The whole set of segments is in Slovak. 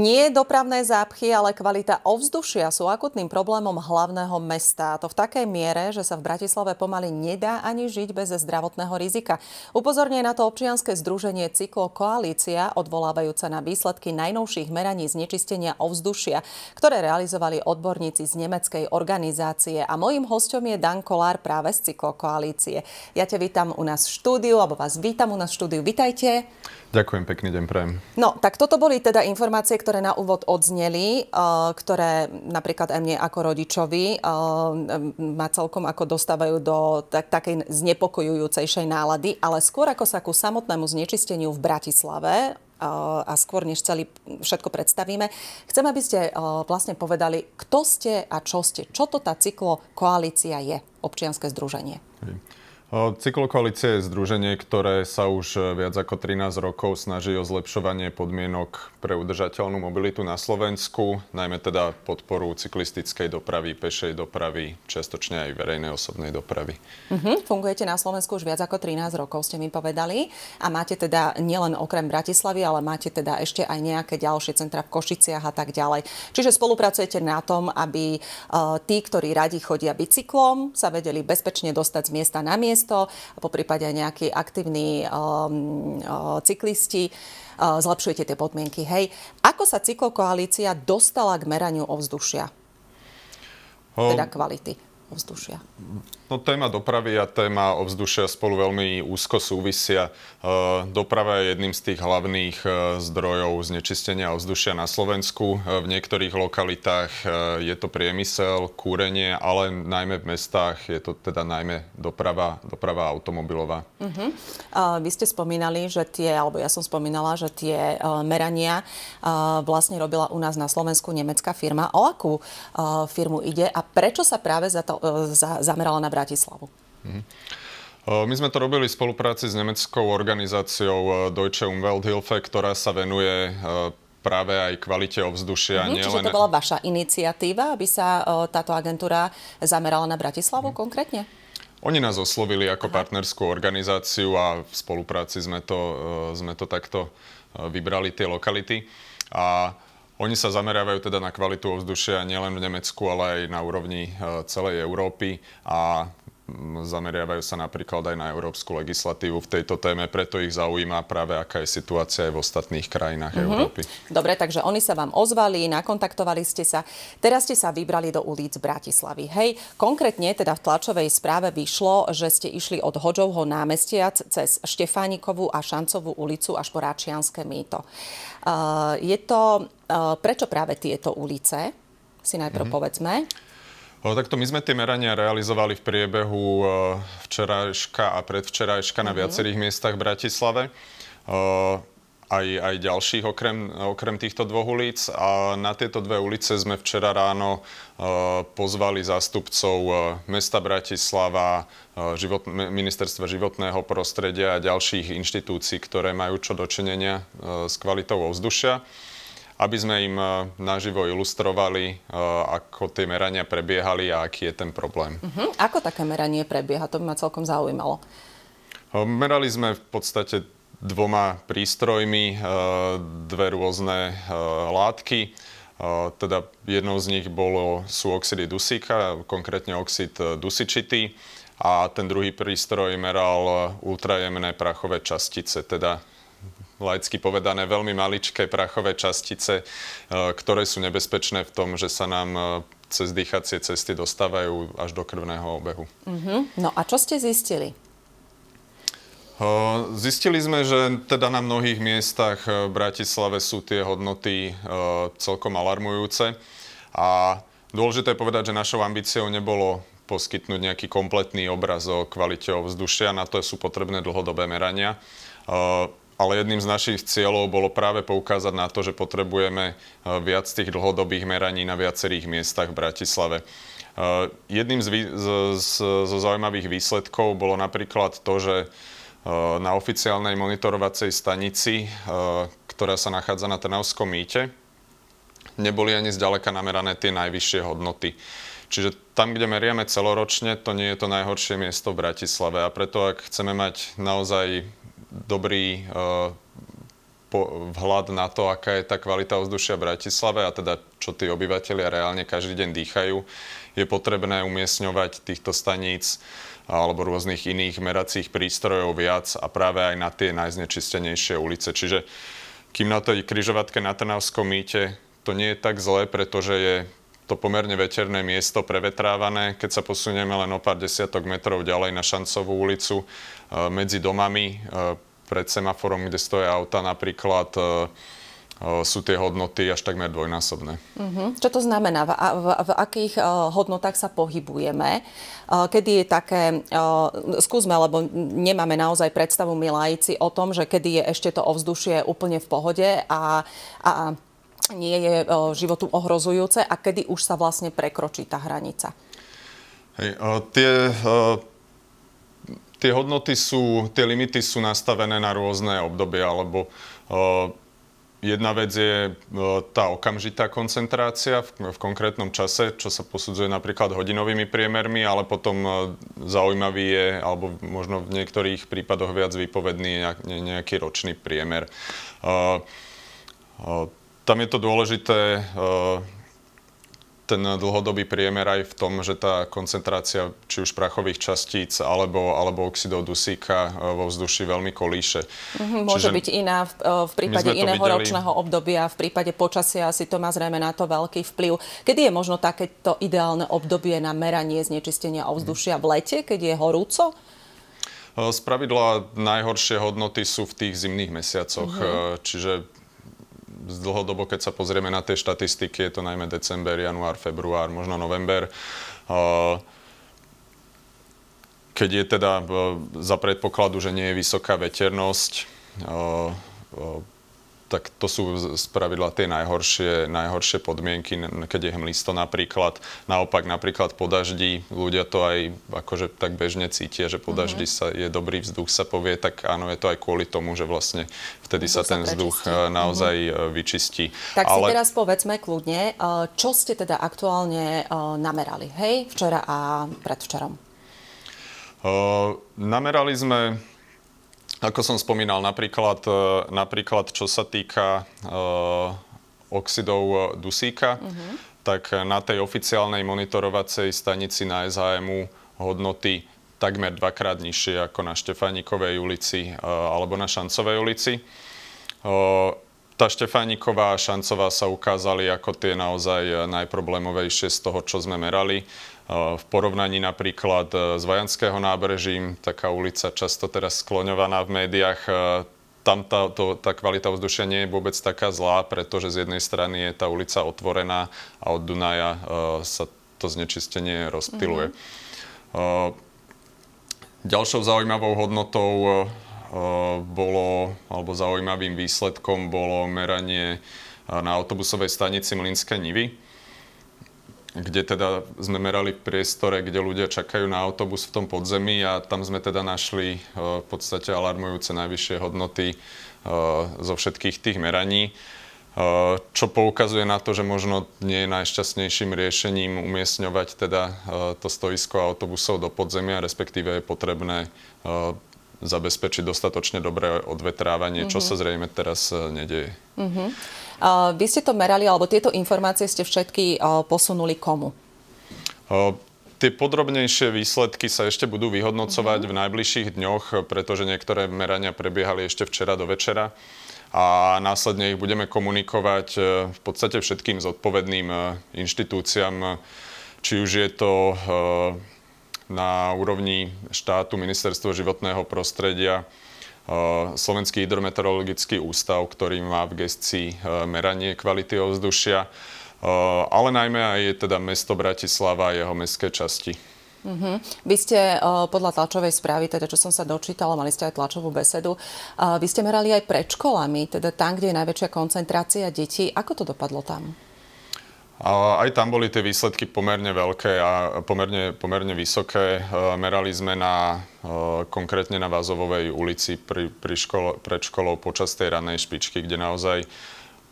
Nie dopravné zápchy, ale kvalita ovzdušia sú akutným problémom hlavného mesta. A to v takej miere, že sa v Bratislave pomaly nedá ani žiť bez zdravotného rizika. Upozorňuje na to občianske združenie Cyklo Koalícia, odvolávajúca na výsledky najnovších meraní znečistenia ovzdušia, ktoré realizovali odborníci z nemeckej organizácie. A mojím hostom je Dan Kolár práve z Cyklo Koalície. Ja ťa vítam u nás v štúdiu, alebo vás vítam u nás v štúdiu. Vítajte. Ďakujem, pekný deň prajem. No, tak toto boli teda informácie, ktoré na úvod odzneli, uh, ktoré napríklad aj mne ako rodičovi uh, ma celkom ako dostávajú do tak, takej znepokojujúcejšej nálady, ale skôr ako sa ku samotnému znečisteniu v Bratislave uh, a skôr než celý všetko predstavíme, chcem, aby ste vlastne povedali, kto ste a čo ste. Čo to tá cyklo koalícia je, občianske združenie? Hej. Cyklokoalícia je združenie, ktoré sa už viac ako 13 rokov snaží o zlepšovanie podmienok pre udržateľnú mobilitu na Slovensku, najmä teda podporu cyklistickej dopravy, pešej dopravy, čiastočne aj verejnej osobnej dopravy. Uh-huh. Fungujete na Slovensku už viac ako 13 rokov, ste mi povedali. A máte teda nielen okrem Bratislavy, ale máte teda ešte aj nejaké ďalšie centra v Košiciach a tak ďalej. Čiže spolupracujete na tom, aby uh, tí, ktorí radi chodia bicyklom, sa vedeli bezpečne dostať z miesta na miesto miesto, po prípade aj nejakí aktívni um, uh, cyklisti uh, zlepšujete tie podmienky. Hej. Ako sa cyklokoalícia dostala k meraniu ovzdušia? Teda kvality ovzdušia. No, téma dopravy a téma ovzdušia spolu veľmi úzko súvisia. E, doprava je jedným z tých hlavných e, zdrojov znečistenia ovzdušia na Slovensku. E, v niektorých lokalitách je to priemysel, kúrenie, ale najmä v mestách je to teda najmä doprava, doprava automobilová. Uh-huh. Uh, vy ste spomínali, že tie, alebo ja som spomínala, že tie merania vlastne robila u nás na Slovensku nemecká firma. O akú firmu ide a prečo sa práve za to, za, zamerala na Bratislavu. Mm-hmm. My sme to robili v spolupráci s nemeckou organizáciou Deutsche Umwelthilfe, ktorá sa venuje práve aj kvalite ovzdušia. Mm-hmm, čiže to bola vaša iniciatíva, aby sa táto agentúra zamerala na Bratislavu mm. konkrétne? Oni nás oslovili ako Aha. partnerskú organizáciu a v spolupráci sme to, sme to takto vybrali, tie lokality. A oni sa zameriavajú teda na kvalitu ovzdušia nielen v Nemecku, ale aj na úrovni e, celej Európy. A zameriavajú sa napríklad aj na európsku legislatívu v tejto téme, preto ich zaujíma práve aká je situácia aj v ostatných krajinách mm-hmm. Európy. Dobre, takže oni sa vám ozvali, nakontaktovali ste sa, teraz ste sa vybrali do ulic Bratislavy. Hej, konkrétne teda v tlačovej správe vyšlo, že ste išli od Hoďovho námestia cez Štefánikovú a Šancovú ulicu až po Ráčianské mýto. Uh, je to, uh, prečo práve tieto ulice? Si najprv mm-hmm. povedzme. Takto my sme tie merania realizovali v priebehu e, včerajška a predvčerajška mm-hmm. na mhm. viacerých miestach v Bratislave. O, aj, aj ďalších okrem, okrem týchto dvoch ulic. A na tieto dve ulice sme včera ráno uh, pozvali zástupcov mesta Bratislava, život, ministerstva životného prostredia a ďalších inštitúcií, ktoré majú čo dočinenia s kvalitou ovzdušia aby sme im e, naživo ilustrovali, e, ako tie merania prebiehali a aký je ten problém. Uh-huh. Ako také meranie prebieha? To by ma celkom zaujímalo. E, merali sme v podstate dvoma prístrojmi dve rôzne látky. Teda jednou z nich bolo, sú oxidy dusíka, konkrétne oxid dusičitý a ten druhý prístroj meral ultrajemné prachové častice, teda laicky povedané veľmi maličké prachové častice, e, ktoré sú nebezpečné v tom, že sa nám e, cez dýchacie cesty dostávajú až do krvného obehu. Uh-huh. No a čo ste zistili? E, zistili sme, že teda na mnohých miestach v Bratislave sú tie hodnoty celkom alarmujúce a dôležité je povedať, že našou ambíciou nebolo poskytnúť nejaký kompletný obraz o kvalite ovzdušia, na to sú potrebné dlhodobé merania ale jedným z našich cieľov bolo práve poukázať na to, že potrebujeme e, viac tých dlhodobých meraní na viacerých miestach v Bratislave. E, jedným z, zaujímavých výsledkov bolo napríklad to, že e, na oficiálnej monitorovacej stanici, ktorá sa nachádza na Trnavskom mýte, neboli ani zďaleka namerané tie najvyššie hodnoty. Čiže tam, kde meriame celoročne, to nie je to najhoršie miesto v Bratislave a preto, ak chceme mať naozaj dobrý, eh, po, vhľad na to, aká je tá kvalita ovzdušia v Bratislave a teda čo tí obyvateľia reálne každý deň dýchajú, je potrebné umiestňovať týchto staníc alebo rôznych iných meracích prístrojov viac a práve aj na tie najznečistenejšie ulice. Čiže kým na tej križovatke na Trnavskom mýte to nie je tak zlé, pretože je to pomerne veterné miesto prevetrávané. Keď sa posunieme len o pár desiatok metrov ďalej na Šancovú ulicu e, medzi domami e, pred semaforom, kde stoja auta napríklad, e, sú tie hodnoty až takmer dvojnásobné. Uh-huh. Čo to znamená? V, v, v akých uh, hodnotách sa pohybujeme? Uh, kedy je také, uh, skúsme, lebo nemáme naozaj predstavu my laici o tom, že kedy je ešte to ovzdušie úplne v pohode a, a nie je e, životu ohrozujúce a kedy už sa vlastne prekročí tá hranica? Hej, tie, e, tie hodnoty sú, tie limity sú nastavené na rôzne obdobia, alebo e, Jedna vec je tá okamžitá koncentrácia v, v konkrétnom čase, čo sa posudzuje napríklad hodinovými priemermi, ale potom zaujímavý je, alebo možno v niektorých prípadoch viac výpovedný nejaký ročný priemer tam je to dôležité, eh, ten dlhodobý priemer aj v tom, že tá koncentrácia či už prachových častíc alebo, alebo oxidov dusíka eh, vo vzduši veľmi kolíše. Mm-hmm, môže Čiže byť iná v, eh, v prípade iného videli... ročného obdobia, v prípade počasia asi to má zrejme na to veľký vplyv. Kedy je možno takéto ideálne obdobie na meranie znečistenia ovzdušia v lete, keď je horúco? Z pravidla najhoršie hodnoty sú v tých zimných mesiacoch, mm-hmm. čiže dlhodobo, keď sa pozrieme na tie štatistiky, je to najmä december, január, február, možno november. Keď je teda za predpokladu, že nie je vysoká veternosť, tak to sú z pravidla tie najhoršie, najhoršie podmienky, keď je hmlisto napríklad. Naopak napríklad po daždi, ľudia to aj akože tak bežne cítia, že po daždi mm-hmm. sa je dobrý vzduch, sa povie, tak áno, je to aj kvôli tomu, že vlastne vtedy vzduch sa ten vzduch prečistí. Eh, naozaj mm-hmm. vyčistí. Tak Ale... si teraz povedzme kľudne, eh, čo ste teda aktuálne namerali, hej, včera a predvčerom? Uh, namerali sme ako som spomínal, napríklad, e, napríklad čo sa týka uh, oxidov dusíka, uh-huh. tak na tej oficiálnej monitorovacej stanici na SHMu hodnoty takmer dvakrát nižšie ako na Štefánikovej ulici alebo na Šancovej ulici. Tá Štefániková a Šancová sa ukázali ako tie naozaj najproblémovejšie z toho, čo sme merali. V porovnaní napríklad e, s Vajanského nábrežím, taká ulica často teraz skloňovaná v médiách, e, tam tá, to, tá kvalita vzdušia nie je vôbec taká zlá, pretože z jednej strany je tá ulica otvorená a od Dunaja uh, sa to znečistenie rozptiluje. Mm-hmm. Uh, ďalšou zaujímavou hodnotou uh, bolo, alebo zaujímavým výsledkom bolo meranie na autobusovej stanici Mlinské Nivy kde teda sme merali priestore, kde ľudia čakajú na autobus v tom podzemí a tam sme teda našli e, v podstate alarmujúce najvyššie hodnoty e, zo všetkých tých meraní, e, čo poukazuje na to, že možno nie je najšťastnejším riešením umiestňovať teda to stoisko autobusov do podzemia, respektíve je potrebné zabezpečiť dostatočne dobré odvetrávanie, mm-hmm. čo mhm. sa zrejme teraz nedeje. Mm-hmm. Vy ste to merali, alebo tieto informácie ste všetky posunuli komu? Tie podrobnejšie výsledky sa ešte budú vyhodnocovať mm-hmm. v najbližších dňoch, pretože niektoré merania prebiehali ešte včera do večera a následne ich budeme komunikovať e, v podstate všetkým zodpovedným e, inštitúciám, či už je to e, na úrovni štátu, Ministerstvo životného prostredia, Slovenský hydrometeorologický ústav, ktorý má v gestii meranie kvality ovzdušia, ale najmä aj teda mesto Bratislava a jeho mestské časti. Uh-huh. Vy ste uh, podľa tlačovej správy, teda čo som sa dočítala, mali ste aj tlačovú besedu, uh, vy ste merali aj pred školami, teda tam, kde je najväčšia koncentrácia detí. Ako to dopadlo tam? A aj tam boli tie výsledky pomerne veľké a pomerne, pomerne vysoké. E, merali sme na, e, konkrétne na Vázovovej ulici pri, pri školo, pred školou počas tej ranej špičky, kde naozaj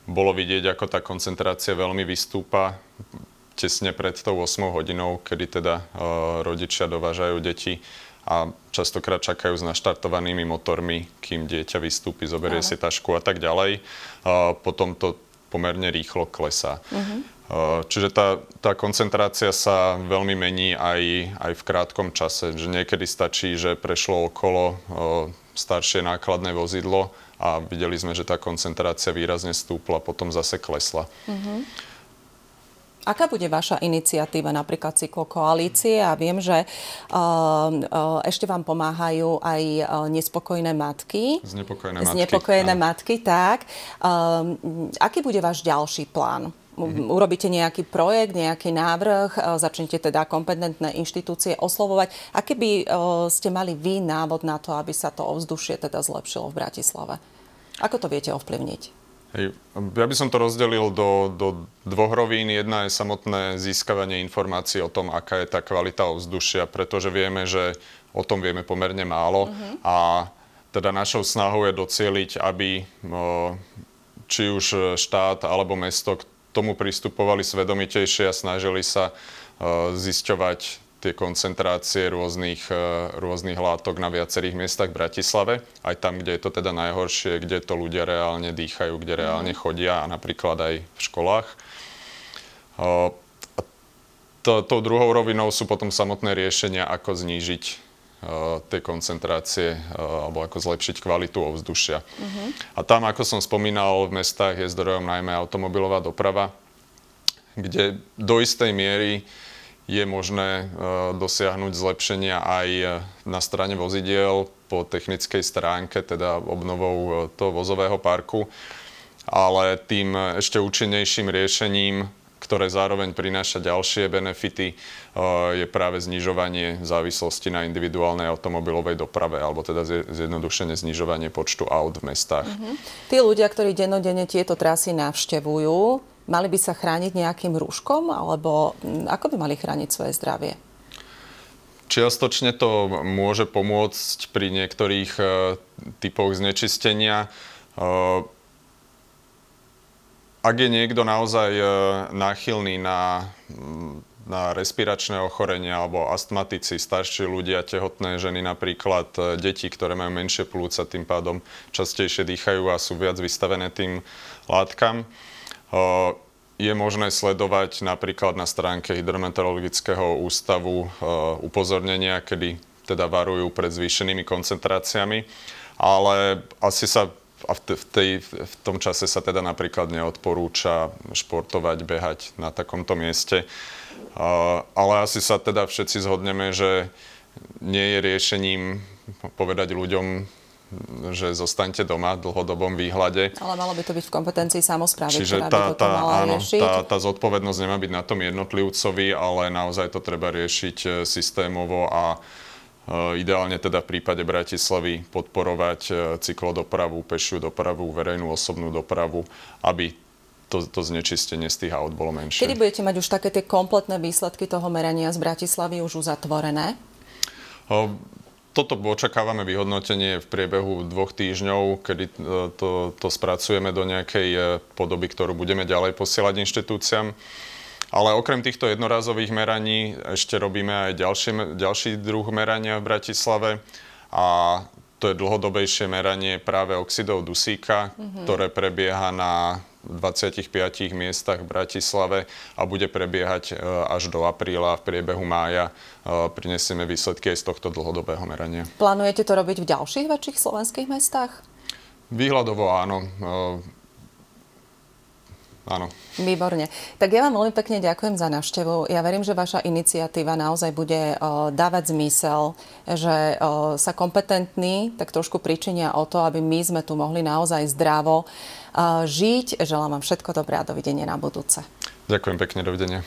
bolo vidieť, ako tá koncentrácia veľmi vystúpa tesne pred tou 8 hodinou, kedy teda e, rodičia dovážajú deti a častokrát čakajú s naštartovanými motormi, kým dieťa vystúpi, zoberie Áno. si tašku a tak ďalej. Potom to pomerne rýchlo klesá. Uh-huh. Čiže tá, tá koncentrácia sa veľmi mení aj, aj v krátkom čase. Že niekedy stačí, že prešlo okolo staršie nákladné vozidlo a videli sme, že tá koncentrácia výrazne stúpla, potom zase klesla. Uh-huh. Aká bude vaša iniciatíva, napríklad cyklokoalície? A viem, že uh, ešte vám pomáhajú aj nespokojné matky. Znepokojené matky. Znepokojené matky, tak. Aký bude váš ďalší plán? Mm-hmm. Urobíte nejaký projekt, nejaký návrh, začnete teda kompetentné inštitúcie oslovovať. Aký by ste mali vy návod na to, aby sa to ovzdušie teda zlepšilo v Bratislave? Ako to viete ovplyvniť? Hej. Ja by som to rozdelil do, do dvoch rovín. Jedna je samotné získavanie informácií o tom, aká je tá kvalita ovzdušia, pretože vieme, že o tom vieme pomerne málo uh-huh. a teda našou snahou je docieliť, aby či už štát alebo mesto tomu pristupovali svedomitejšie a snažili sa zisťovať tie koncentrácie rôznych, e, rôznych látok na viacerých miestach v Bratislave, aj tam, kde je to teda najhoršie, kde to ľudia reálne dýchajú, kde reálne mhm. chodia a napríklad aj v školách. To, tou druhou rovinou sú potom samotné riešenia, ako znížiť e, tie koncentrácie e, alebo ako zlepšiť kvalitu ovzdušia. Uh-huh. A tam, ako som spomínal, v mestách je zdrojom najmä automobilová doprava, kde do istej miery je možné e, dosiahnuť zlepšenia aj na strane vozidiel po technickej stránke, teda obnovou toho vozového parku, ale tým ešte účinnejším riešením, ktoré zároveň prináša ďalšie benefity, je práve znižovanie závislosti na individuálnej automobilovej doprave, alebo teda zjednodušene znižovanie počtu aut v mestách. Mm-hmm. Tí ľudia, ktorí dennodenne tieto trasy navštevujú, Mali by sa chrániť nejakým rúškom, alebo ako by mali chrániť svoje zdravie? Čiastočne to môže pomôcť pri niektorých e, typoch znečistenia. E, ak je niekto naozaj e, náchylný na, mm, na respiračné ochorenia alebo astmatici, starší ľudia, tehotné ženy napríklad, e, deti, ktoré majú menšie plúca, tým pádom častejšie dýchajú a sú viac vystavené tým látkam, je možné sledovať napríklad na stránke Hydrometeorologického ústavu upozornenia, kedy teda varujú pred zvýšenými koncentráciami, ale asi sa a v, tej, v tom čase sa teda napríklad neodporúča športovať, behať na takomto mieste. Ale asi sa teda všetci zhodneme, že nie je riešením povedať ľuďom, že zostaňte doma v dlhodobom výhľade. Ale malo by to byť v kompetencii samozprávy, Čiže tá, by tá, áno, tá, tá zodpovednosť nemá byť na tom jednotlivcovi, ale naozaj to treba riešiť e, systémovo a ideálne teda v prípade Bratislavy podporovať e, cyklodopravu, pešiu dopravu, verejnú osobnú dopravu, aby to, to znečistenie z tých aut bolo menšie. Kedy budete mať už také tie kompletné výsledky toho merania z Bratislavy už uzatvorené? toto očakávame vyhodnotenie v priebehu dvoch týždňov, kedy to, to spracujeme do nejakej podoby, ktorú budeme ďalej posielať inštitúciám. Ale okrem týchto jednorázových meraní ešte robíme aj ďalší, ďalší druh merania v Bratislave a to je dlhodobejšie meranie práve oxidov dusíka, mm-hmm. ktoré prebieha na 25 miestach v Bratislave a bude prebiehať e, až do apríla. V priebehu mája e, prinesieme výsledky aj z tohto dlhodobého merania. Plánujete to robiť v ďalších väčších slovenských mestách? Výhľadovo áno. Áno. Výborne. Tak ja vám veľmi pekne ďakujem za návštevu. Ja verím, že vaša iniciatíva naozaj bude o, dávať zmysel, že o, sa kompetentní tak trošku pričinia o to, aby my sme tu mohli naozaj zdravo žiť. Želám vám všetko dobré a dovidenia na budúce. Ďakujem pekne, dovidenia.